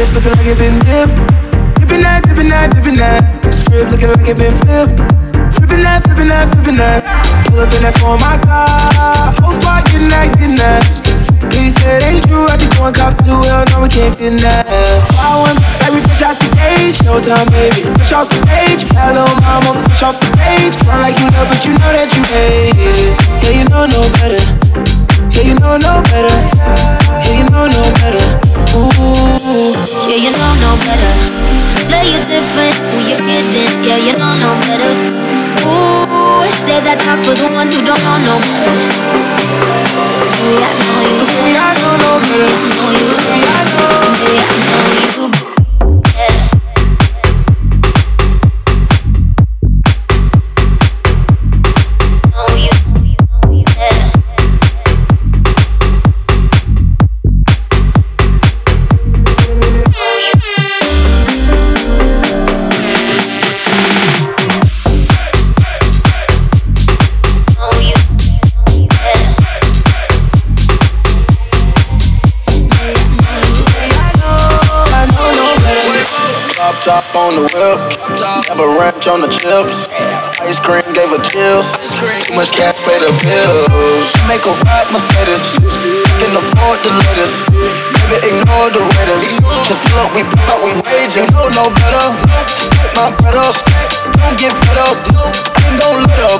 wrist looking like it been dipped. Dipping that, dipping that, dipping that. Strip looking like it been flipped. Flipping that, flipping that, flipping that. Pull up in that for my car. Whole squad getting that, getting that. He said ain't true, I just one cop to hell, no we can't fit in that. Want like we fresh out the gate, showtime baby, fresh off the stage. Hello mama, fresh off the page. Front like you know, but you know that you hate it. Yeah, you know no better. Yeah, you know no better. Yeah, you know no better. That talk for the ones who don't know no better. Say I know you. Baby, I know no. Top on the whip, have a ranch on the chips. Ice cream gave her chills. Too much cash pay the bills. Make a ride Mercedes, I can afford the latest. Baby, ignore the haters. Just look, we pop, out, we raging. Know no better. Stack my up, don't get fed up. Ain't gon' let up.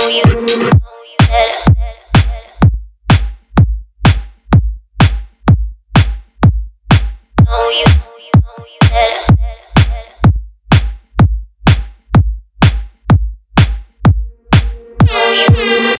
Know you.